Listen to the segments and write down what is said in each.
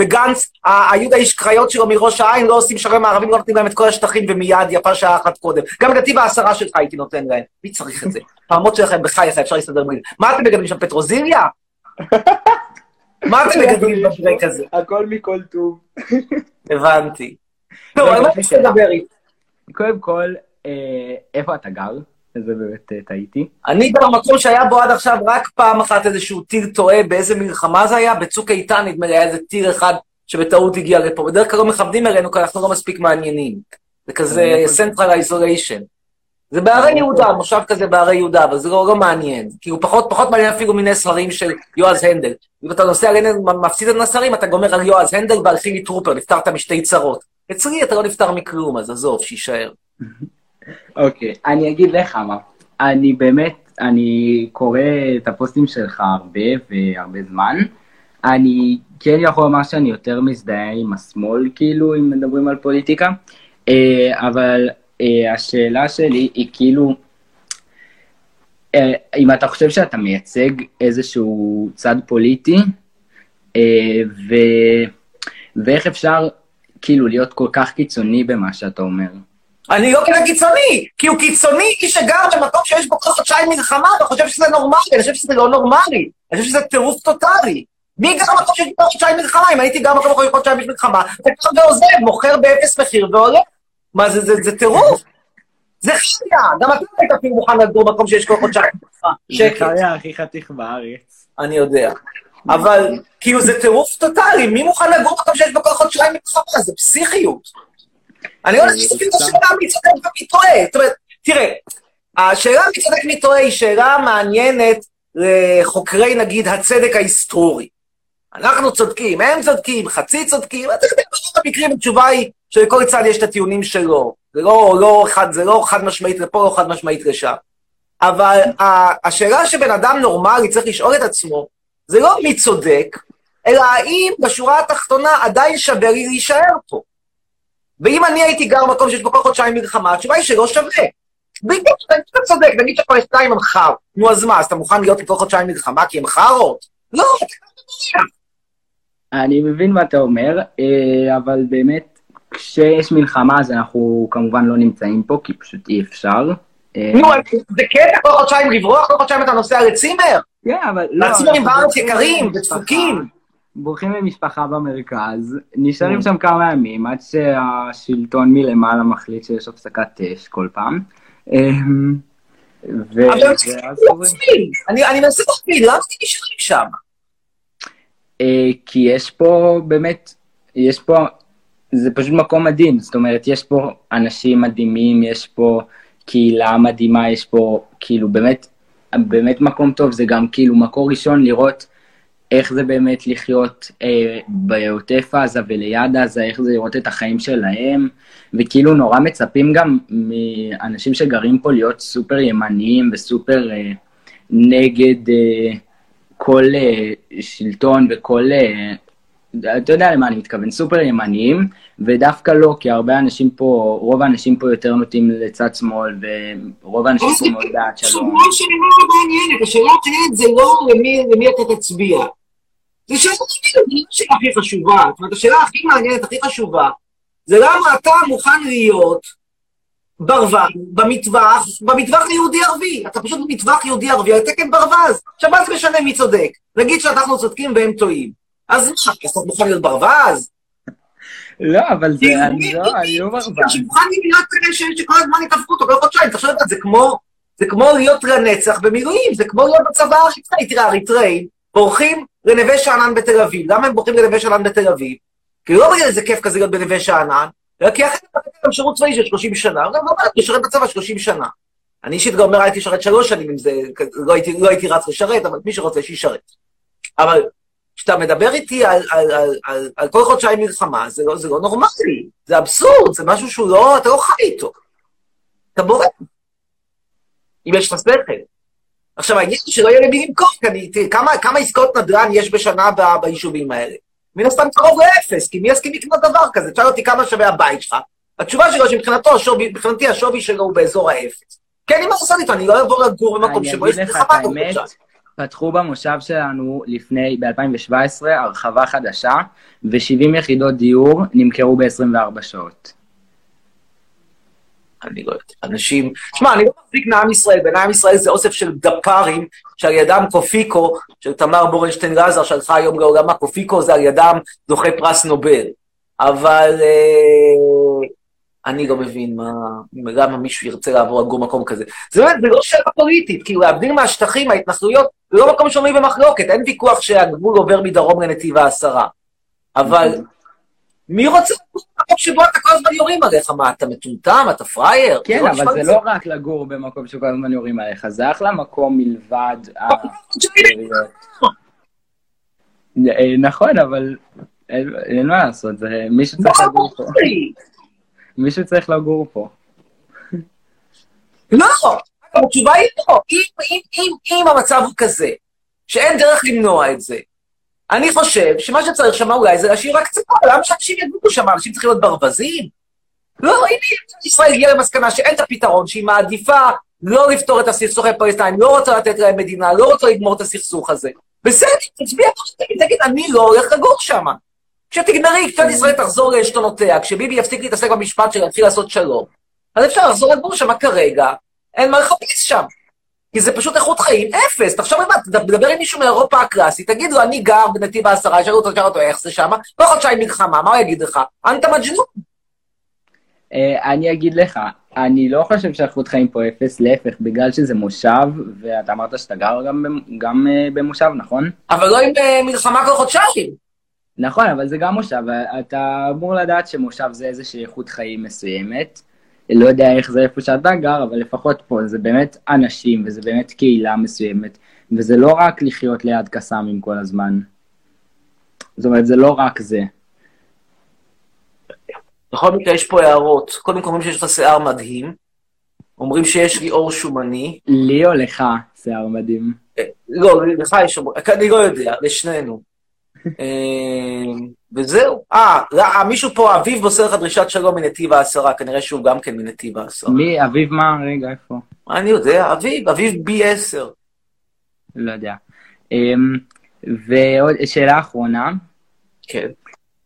וגנץ, היהודה איש קריות שלו מראש העין, לא עושים שלום הערבים, לא נותנים להם את כל השטחים, ומיד יפה שעה אחת קודם. גם נתיב העשרה שלך הייתי נותן להם. מי צריך את זה? פעמות שלכם, בחייך, אפשר להסתדר בלי מה אתם מגדלים שם, פטרוזיליה? מה אתם מגדלים בברק הזה? הכל מכל טוב. הבנתי. טוב, על מה אתה לדבר איתי? קודם כל, אה, איפה אתה גר? זה באמת אה, טעיתי. אני גר במקום שהיה בו עד עכשיו רק פעם אחת איזשהו טיל טועה, באיזה מלחמה זה היה? בצוק איתן, נדמה לי, היה איזה טיל אחד שבטעות הגיע לפה. בדרך כלל לא מכבדים אלינו, כי אנחנו לא מספיק מעניינים. זה כזה central isolation. זה בהרי יהודה, מושב כזה בהרי יהודה, אבל זה לא, לא מעניין. כי הוא פחות, פחות מעניין אפילו מיני ספרים של יועז הנדל. אם אתה נוסע עלינו, מפסיד את הנסרים, אתה גומר על יועז הנדל ועל חילי טרופר, נפטרת משתי צרות. אצלי אתה לא נפטר מכלום, אז עזוב, שיישאר. אוקיי, okay, אני אגיד לך מה. אני באמת, אני קורא את הפוסטים שלך הרבה והרבה זמן. אני כן יכול לומר שאני יותר מזדהה עם השמאל, כאילו, אם מדברים על פוליטיקה. אה, אבל אה, השאלה שלי היא כאילו, אה, אם אתה חושב שאתה מייצג איזשהו צד פוליטי, ו... ואיך אפשר כאילו להיות כל כך קיצוני במה שאתה אומר? אני לא כזה קיצוני, כי הוא קיצוני איש שגר במקום שיש בו כל חודשיים מלחמה וחושב שזה נורמלי, אני חושב שזה לא נורמלי, אני חושב שזה טירוף טוטאלי. מי גר במקום שיש בו חודשיים מלחמה? אם הייתי גר במקום שיש חודשיים מלחמה, אתה קם ועוזב, מוכר באפס מחיר והולך. מה זה, זה, זה טירוף? זה חיה, גם אתה היית אפילו מוכן לגור במקום שיש כל חודשיים מלחמה. זה חיה הכי חתיך בארץ. אני יודע. אבל כאילו זה טירוף טוטאלי, מי מוכן לגור במקום שיש בו כל חודשיים מלחמה? זה פסיכיות. אני לא יודע להסתכל את השאלה מי צודק ומי טועה. זאת אומרת, תראה, השאלה מי צודק ומי טועה היא שאלה מעניינת לחוקרי, נגיד, הצדק ההיסטורי. אנחנו צודקים, הם צודקים, חצי צודקים, אתה יודע, ברוב המקרים התשובה היא שלכל צד יש את הטיעונים שלו. זה לא, לא, חד, זה לא חד משמעית לפה, לא חד משמעית לשם. אבל השאלה שבן אדם נורמלי צריך לשאול את עצמו, זה לא מי צודק, אלא האם בשורה התחתונה עדיין שווה לי להישאר פה. ואם אני הייתי גר במקום שיש בו כל חודשיים מלחמה, התשובה היא שלא שווה. בדיוק, אתה צודק, נגיד שהפלסטינאים הם חר. נו, אז מה, אז אתה מוכן להיות כל חודשיים מלחמה כי הם חרות? לא, אני מבין מה אתה אומר, אה, אבל באמת, כשיש מלחמה אז אנחנו כמובן לא נמצאים פה, כי פשוט אי אפשר. אה, נו, זה קטע כל חודשיים לברוח, כל חודשיים אתה נוסע לצימר? כן, אבל... לא, הצימרים בארץ יקרים ודפוקים. בורחים ממשפחה במרכז, נשארים שם כמה ימים עד שהשלטון מלמעלה מחליט שיש הפסקת אש כל פעם. אמ, אני מנסה להבין, למה אתם נשארים שם? אה, כי יש פה באמת, יש פה, זה פשוט מקום מדהים, זאת אומרת, יש פה אנשים מדהימים, יש פה קהילה מדהימה, יש פה כאילו באמת, באמת מקום טוב, זה גם כאילו מקור ראשון לראות איך זה באמת לחיות אה, בעוטף עזה וליד עזה, איך זה לראות את החיים שלהם, וכאילו נורא מצפים גם מאנשים שגרים פה להיות סופר ימניים וסופר אה, נגד אה, כל אה, שלטון וכל... אה, אתה יודע למה אני מתכוון, סופר ימניים, ודווקא לא, כי הרבה אנשים פה, רוב האנשים פה יותר נוטים לצד שמאל, ורוב האנשים פה מאוד בעד שלום. השאלה שלי לא מעניינת, השאלה מעניינת זה לא למי אתה תצביע. זו שאלה הכי חשובה. זאת אומרת, השאלה הכי מעניינת, הכי חשובה, זה למה אתה מוכן להיות ברווז במטווח, במטווח ליהודי-ערבי. אתה פשוט במטווח יהודי-ערבי על תקן ברווז. עכשיו, מה זה משנה מי צודק? נגיד שאנחנו צודקים והם טועים. אז מה, אתה מוכן להיות ברווז? לא, אבל זה, אני לא, אני לא ברווז. שמוכן להיות כאלה שכל הזמן יתהפכו אותו כל חודשיים, תחשוב על זה, זה כמו להיות לנצח במילואים, זה כמו להיות בצבא האריתראי. תראה, האריתראים בורחים לנווה שאנן בתל אביב. למה הם בורחים לנווה שאנן בתל אביב? כי לא בגלל איזה כיף כזה להיות בנווה שאנן, אלא כי אחרי זה גם שירות צבאי של 30 שנה, גם לא אומר, לשרת בצבא 30 שנה. אני אישית גם אומר, הייתי לשרת שלוש שנים עם זה, לא הייתי, לא הייתי רץ לשרת, אבל מי שרוצה שישרת. אבל כשאתה מדבר איתי על, על, על, על, על כל חודשיים מלחמה, זה לא, זה לא נורמלי, זה אבסורד, זה משהו שהוא לא, אתה לא חי איתו. אתה בורח. אם יש לך שכל. עכשיו, העניין הוא שלא יהיה למי למכור, כי כמה, כמה עסקאות נדל"ן יש בשנה ביישובים האלה? מן הסתם קרוב לאפס, כי מי יסכים לקנות דבר כזה? תשאל אותי כמה שווה הבית שלך. התשובה שלו שמבחינתו, השווי, מבחינתי השווי שלו הוא באזור האפס. כן, אם אני עושה איתו, אני לא אעבור לגור במקום שבו יש לך מה כל חודשיים. פתחו במושב שלנו לפני, ב-2017, הרחבה חדשה, ו-70 יחידות דיור נמכרו ב-24 שעות. אני לא יודע, אנשים... שמע, אני לא מחזיק מעם ישראל, עם ישראל זה אוסף של דפ"רים, שעל ידם קופיקו, של תמר בורנשטיין גזר, שהלכה היום לעולמה, קופיקו זה על ידם זוכה פרס נובל. אבל אה, אני לא מבין מה, למה מישהו ירצה לעבור לגור מקום כזה. זה באמת, זה לא שאלה פוליטית, כאילו להבדיל מהשטחים, ההתנחלויות, זה לא מקום שנוי במחלוקת, אין ויכוח שהגבול עובר מדרום לנתיב העשרה. אבל מי רוצה מקום שבו אתה כל הזמן יורים עליך? מה, אתה מטומטם? אתה פראייר? כן, לא אבל זה לא רק לגור במקום שכל הזמן יורים עליך, זה אחלה מקום מלבד ה... אה, נכון, אבל אין מה לעשות, זה מישהו צריך לגור פה. מישהו צריך לגור פה. לא, התשובה היא לא. אם המצב הוא כזה, שאין דרך למנוע את זה, אני חושב שמה שצריך שם אולי זה להשאיר רק צבא, למה שאנשים יגורו שם? אנשים צריכים להיות ברווזים? לא, הנה, ישראל הגיעה למסקנה שאין את הפתרון, שהיא מעדיפה לא לפתור את הסכסוך הפלסטינאים, לא רוצה לתת להם מדינה, לא רוצה לגמור את הסכסוך הזה. בסדר, תצביע, תגיד, אני לא הולך לגור שם. כשתגמרי, כשמדינת ישראל תחזור לעשתונותיה, כשביבי יפסיק להתעסק במשפט שלו, יתחיל לעשות שלום, אז אפשר לחזור לגור שם כרגע, אין מה לחפש שם. כי זה פשוט איכות חיים אפס. תחשוב מה, תדבר עם מישהו מאירופה הקלאסית, תגיד לו, אני גר בנתיב העשרה, ישאלו אותו, תשאל אותו איך זה שם, לא חודשיים מלחמה, מה הוא יגיד לך? אנטה מג'נון. אה, אני אגיד לך, אני לא חושב שאיכות חיים פה אפס, להפך, בגלל שזה מושב, ואתה אמרת שאתה גר גם, גם אה, במושב, נכון? אבל לא עם אה, מלחמה כל חודשיים. נכון, אבל זה גם מושב, אתה אמור לדעת שמושב זה איזושהי איכות חיים מסוימת. לא יודע איך זה איפה שאתה גר, אבל לפחות פה זה באמת אנשים, וזה באמת קהילה מסוימת, וזה לא רק לחיות ליד קסאמים כל הזמן. זאת אומרת, זה לא רק זה. בכל מקרה יש פה הערות. קודם כל אומרים שיש לך שיער מדהים, אומרים שיש לי עור שומני. לי או לך שיער מדהים? אה, לא, לך יש אני לא יודע, לשנינו. אה, וזהו. אה, לא, מישהו פה, אביב מוסר לך דרישת שלום מנתיב העשרה, כנראה שהוא גם כן מנתיב העשרה. מי? אביב מה? רגע, איפה? אני יודע, אביב, אביב בי עשר. לא יודע. אמ, ועוד שאלה אחרונה, כן.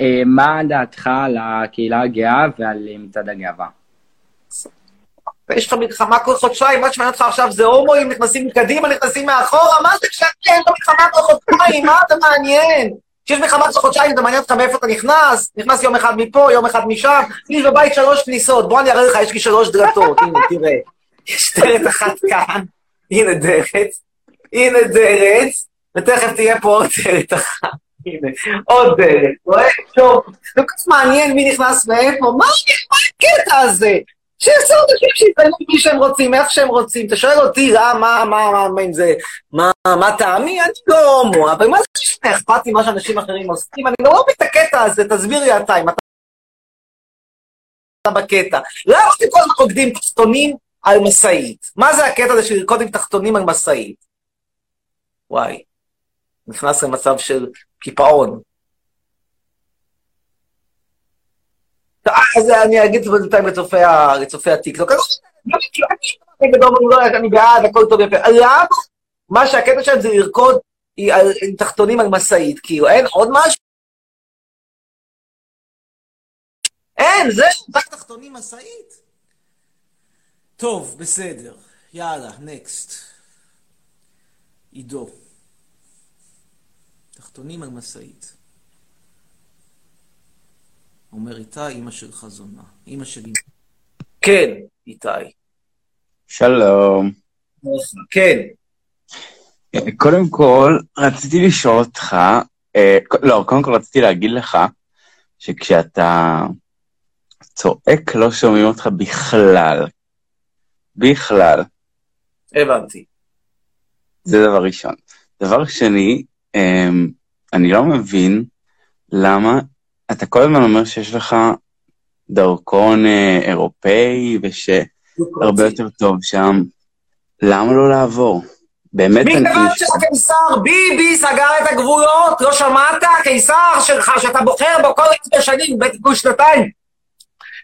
אה, מה דעתך על הקהילה הגאה ועל אה, מצעד הגאווה? יש לך מלחמה כל חודשיים, מה שמעניין אותך עכשיו זה הומואים, נכנסים מקדימה, נכנסים מאחורה, מה זה כשאתה אין לך מלחמה כל חודשיים, מה אתה מעניין? כשיש מלחמה כל חודשיים, זה מעניין אותך מאיפה אתה נכנס? נכנס יום אחד מפה, יום אחד משם, לי בבית שלוש כניסות, בוא אני אראה לך, יש לי שלוש דלתות, הנה, תראה. יש דלת אחת כאן, הנה דלת, הנה דלת, ותכף תהיה פה עוד דלת אחת. הנה, עוד דלת, רואה? טוב, זה כל כך מעניין מי נכנס מאיפה, מה הקטע הזה? שיעשו אנשים שיתקיימו מי שהם רוצים, איך שהם רוצים. אתה שואל אותי, אה, מה, מה, מה, מה, אם זה, מה, מה טעמי? אני לא הומו, אבל מה זה משנה, אכפת לי מה שאנשים אחרים עושים? אני לא מבין את הקטע הזה, תסביר לי אתה, אם אתה בקטע. למה אתם כל הזמן רוקדים תחתונים על משאית? מה זה הקטע הזה של לרקוד עם תחתונים על משאית? וואי, נכנס למצב של קיפאון. אז אני אגיד זה בינתיים לצופי הטיקטוק. לא, אני לא- בעד, הכל טוב ויפה. למה? מה שהקטע שלהם זה לרקוד עם תחתונים על משאית, כאילו, אין עוד משהו? אין, זהו, רק תחתונים משאית. טוב, בסדר. יאללה, נקסט. עידו. תחתונים על משאית. אומר איתי, אמא של חזונה. אמא שלי... כן, איתי. שלום. כן. קודם כל, רציתי לשאול אותך, אה, לא, קודם כל רציתי להגיד לך, שכשאתה צועק לא שומעים אותך בכלל. בכלל. הבנתי. זה דבר ראשון. דבר שני, אמ, אני לא מבין למה אתה כל הזמן אומר שיש לך דרכון אה, אירופאי ושהרבה יותר טוב שם. למה לא לעבור? באמת אני... מכיוון שהקיסר ביבי סגר את הגבולות, לא שמעת? הקיסר שלך, שאתה בוחר בו כל עשר שנים, בטח שנתיים.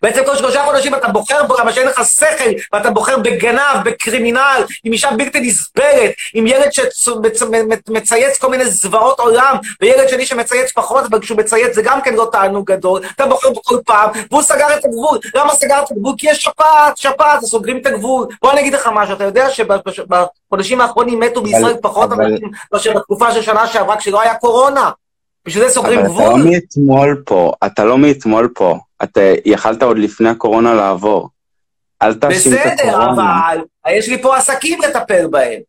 בעצם כל שלושה חודשים אתה בוחר בו למה שאין לך שכל, ואתה בוחר בגנב, בקרימינל, עם אישה בלתי נסבלת, עם ילד שמצייץ כל מיני זוועות עולם, וילד שני שמצייץ פחות, אבל כשהוא מצייץ זה גם כן לא תענוג גדול, אתה בוחר בו כל פעם, והוא סגר את הגבול. למה סגר את הגבול? כי יש שפעת, שפעת, אז סוגרים את הגבול. בוא אני אגיד לך משהו, אתה יודע שבחודשים האחרונים מתו בישראל פחות אנשים מאשר בתקופה של שנה שעברה, כשלא היה קורונה. בשביל זה סוגרים גבול. אבל אתה לא מאתמול פה, אתה לא מאתמול פה. אתה יכלת עוד לפני הקורונה לעבור. אל תאשים את הקורונה. בסדר, אבל יש לי פה עסקים לטפל בהם.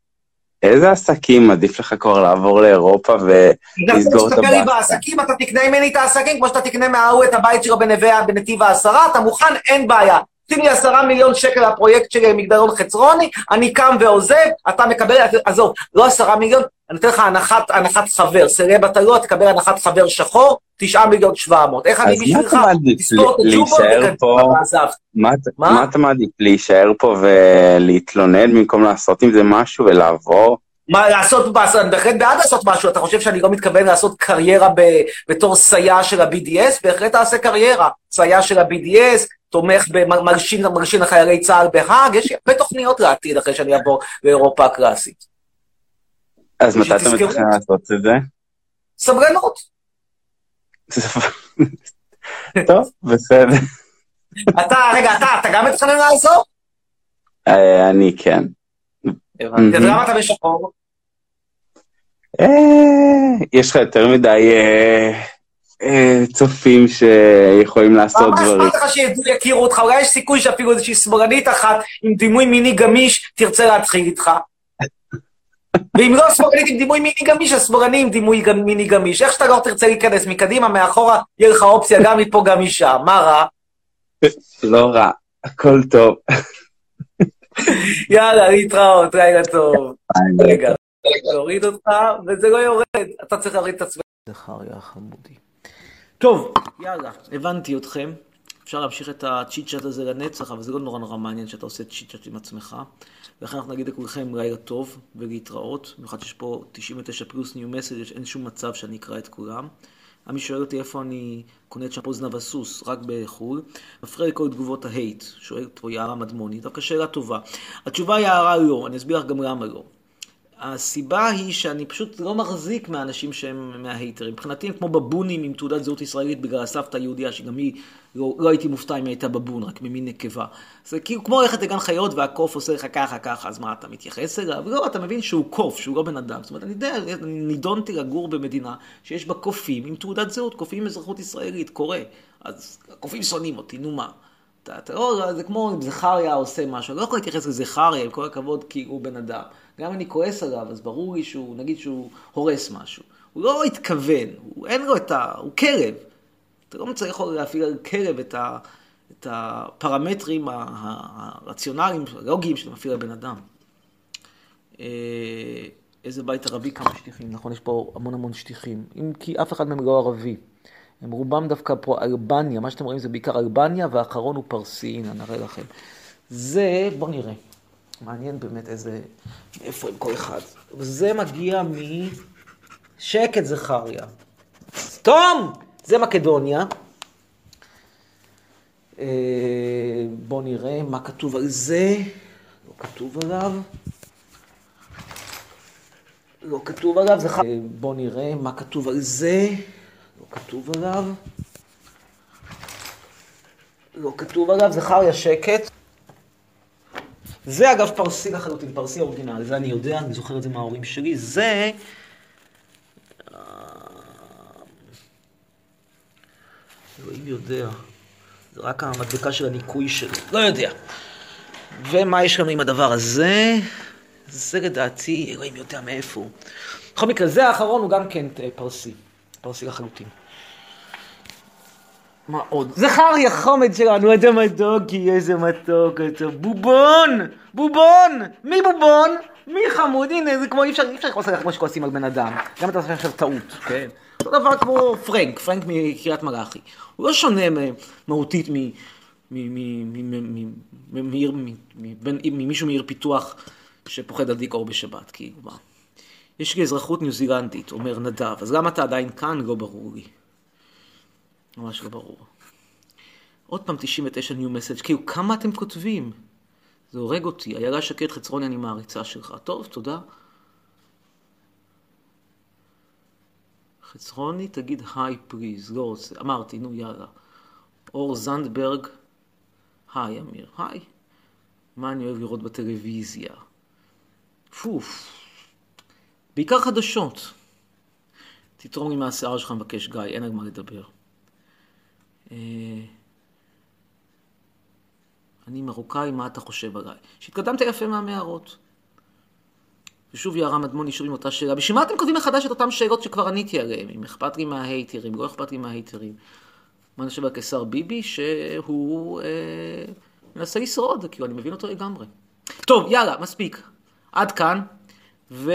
איזה עסקים? עדיף לך כבר לעבור לאירופה ולסגור את הבית. תסתכל לי בעסקים, אתה תקנה ממני את העסקים, כמו שאתה תקנה מההוא את הבית שלו בנתיב העשרה, אתה מוכן, אין בעיה. שים לי עשרה מיליון שקל לפרויקט שלי מגדרון חצרוני, אני קם ועוזב, אתה מקבל, עזוב, לא עשרה מיליון, אני אתן לך הנחת, הנחת חבר, סרב אתה לא, תקבל הנחת חבר שחור, תשעה מיליון שבע מאות. איך אני בשבילך? אתה מעדיף להישאר פה? מה אתה מעדיף להישאר פה ולהתלונן במקום לעשות עם זה משהו ולעבור? מה לעשות, אני בהחלט בעד לעשות משהו, אתה חושב שאני לא מתכוון לעשות קריירה בתור סייע של ה-BDS? בהחלט תעשה קריירה, סייע של ה-BDS, תומך במלשין לחיילי צה"ל בהאג, יש הרבה תוכניות לעתיד אחרי שאני אעבור לאירופה הקלאסית. אז מתי אתה מתכנן לעשות את זה? סבלנות. טוב, בסדר. אתה, רגע, אתה, אתה גם מתכנן לעזור? אה, אני כן. הבנתי, אז למה אתה בשחור? אה, יש לך יותר מדי אה, צופים שיכולים לעשות דברים. מה אכפת לך שיכירו אותך? אולי יש סיכוי שאפילו איזושהי שמאלנית אחת עם דימוי מיני גמיש תרצה להתחיל איתך. ואם לא שמאלנית עם דימוי מיני גמיש, אז שמאלני עם דימוי מיני גמיש. איך שאתה לא תרצה להיכנס מקדימה, מאחורה, יהיה לך אופציה גם מפה, גם משם. מה רע? לא רע, הכל טוב. יאללה, להתראות, לילה טוב. רגע, להוריד אותך, וזה לא יורד, אתה צריך להוריד את עצמך. זכריה חמודי. טוב, יאללה, הבנתי אתכם. אפשר להמשיך את הצ'יט צ'אט הזה לנצח, אבל זה לא נורא נורא מעניין שאתה עושה צ'יט צ'אט עם עצמך. ולכן אנחנו נגיד לכולכם לילה טוב ולהתראות. במיוחד שיש פה 99 פלוס ניו מסג' אין שום מצב שאני אקרא את כולם. עמי שואל אותי איפה אני קונה את שמפו זנב הסוס, רק בחו"ל. מפריע לי כל תגובות ההייט, שואלת פה יערה מדמוני, דווקא שאלה טובה. התשובה היא יערה לא, אני אסביר לך גם למה לא. הסיבה היא שאני פשוט לא מחזיק מהאנשים שהם מההייטרים. מבחינתי הם כמו בבונים עם תעודת זהות ישראלית בגלל הסבתא היהודיה, שגם היא, לא, לא הייתי מופתע אם היא הייתה בבון, רק ממין נקבה. זה כאילו כמו ללכת לגן חיות והקוף עושה לך ככה ככה, אז מה, אתה מתייחס אליו? לא, אתה מבין שהוא קוף, שהוא לא בן אדם. זאת אומרת, אני יודע, נידונתי לגור במדינה שיש בה קופים עם תעודת זהות, קופים עם אזרחות ישראלית, קורה. אז הקופים שונאים אותי, נו מה. אתה, אתה לא, זה כמו אם זכריה עושה משהו, אני לא יכול להתייחס לזכריה, עם כל הכבוד, כי הוא בן אדם. גם אם אני כועס עליו, אז ברור לי שהוא, נגיד שהוא הורס משהו. הוא לא התכוון, הוא, אין לו את ה... הוא כלב. אתה לא צריך להפעיל על כלב את, ה, את הפרמטרים הרציונליים, הלוגיים שאתה מפעיל על בן אדם. אה, איזה בית ערבי, כמה שטיחים, נכון, יש פה המון המון שטיחים. אם כי אף אחד מהם לא ערבי. הם רובם דווקא פה אלבניה, מה שאתם רואים זה בעיקר אלבניה, והאחרון הוא פרסי, הנה, נראה לכם. זה, בואו נראה. מעניין באמת איזה, איפה עם כל אחד. זה מגיע משקט זכריה. סתום! זה מקדוניה. אה, בואו נראה מה כתוב על זה. לא כתוב עליו. לא כתוב עליו, זה חי... אה, בואו נראה מה כתוב על זה. לא כתוב עליו. לא כתוב עליו, זכריה שקט. זה אגב פרסי לחלוטין, פרסי אורגינל, זה אני יודע, אני זוכר את זה מההורים שלי, זה... אה, אלוהים יודע, זה רק המדבקה של הניקוי שלי, לא יודע. ומה יש לנו עם הדבר הזה? זה לדעתי, אלוהים יודע מאיפה הוא. בכל מקרה, זה האחרון הוא גם כן אה, פרסי, פרסי לחלוטין. מה עוד? זכריה חומד שלנו, איזה מתוקי, איזה מתוק, איזה בובון! בובון! מי בובון? מי חמוד? הנה, זה כמו, אי אפשר, אי אפשר לכעוס עליך כמו שכועסים על בן אדם. גם אתה עושה עכשיו טעות, כן? אותו דבר כמו פרנק, פרנק מקריית מלאכי. הוא לא שונה מהותית ממישהו מעיר פיתוח שפוחד על דיקור בשבת, כי מה? יש לי אזרחות ניו זילנדית, אומר נדב, אז למה אתה עדיין כאן? לא ברור לי. ממש לא ברור. עוד פעם 99 ניו מסאג', כאילו, כמה אתם כותבים? זה הורג אותי. איילה שקד חצרוני, אני מעריצה שלך. טוב, תודה. חצרוני, תגיד היי פריז, לא רוצה. אמרתי, נו יאללה. אור זנדברג, היי אמיר, היי. מה אני אוהב לראות בטלוויזיה? פוף. בעיקר חדשות. תתרום לי מהשיער שלך מבקש גיא, אין על מה לדבר. אה, אני מרוקאי, מה אתה חושב עליי? שהתקדמת יפה מהמערות. ושוב יערה מדמון נשארים אותה שאלה. בשביל מה אתם כותבים מחדש את אותן שאלות שכבר עניתי עליהן? אם אכפת לי מההייטרים, לא אכפת לי מההייטרים. מה אני חושב על קיסר ביבי? שהוא אה, מנסה לשרוד, כאילו, אני מבין אותו לגמרי. טוב, יאללה, מספיק. עד כאן. ו...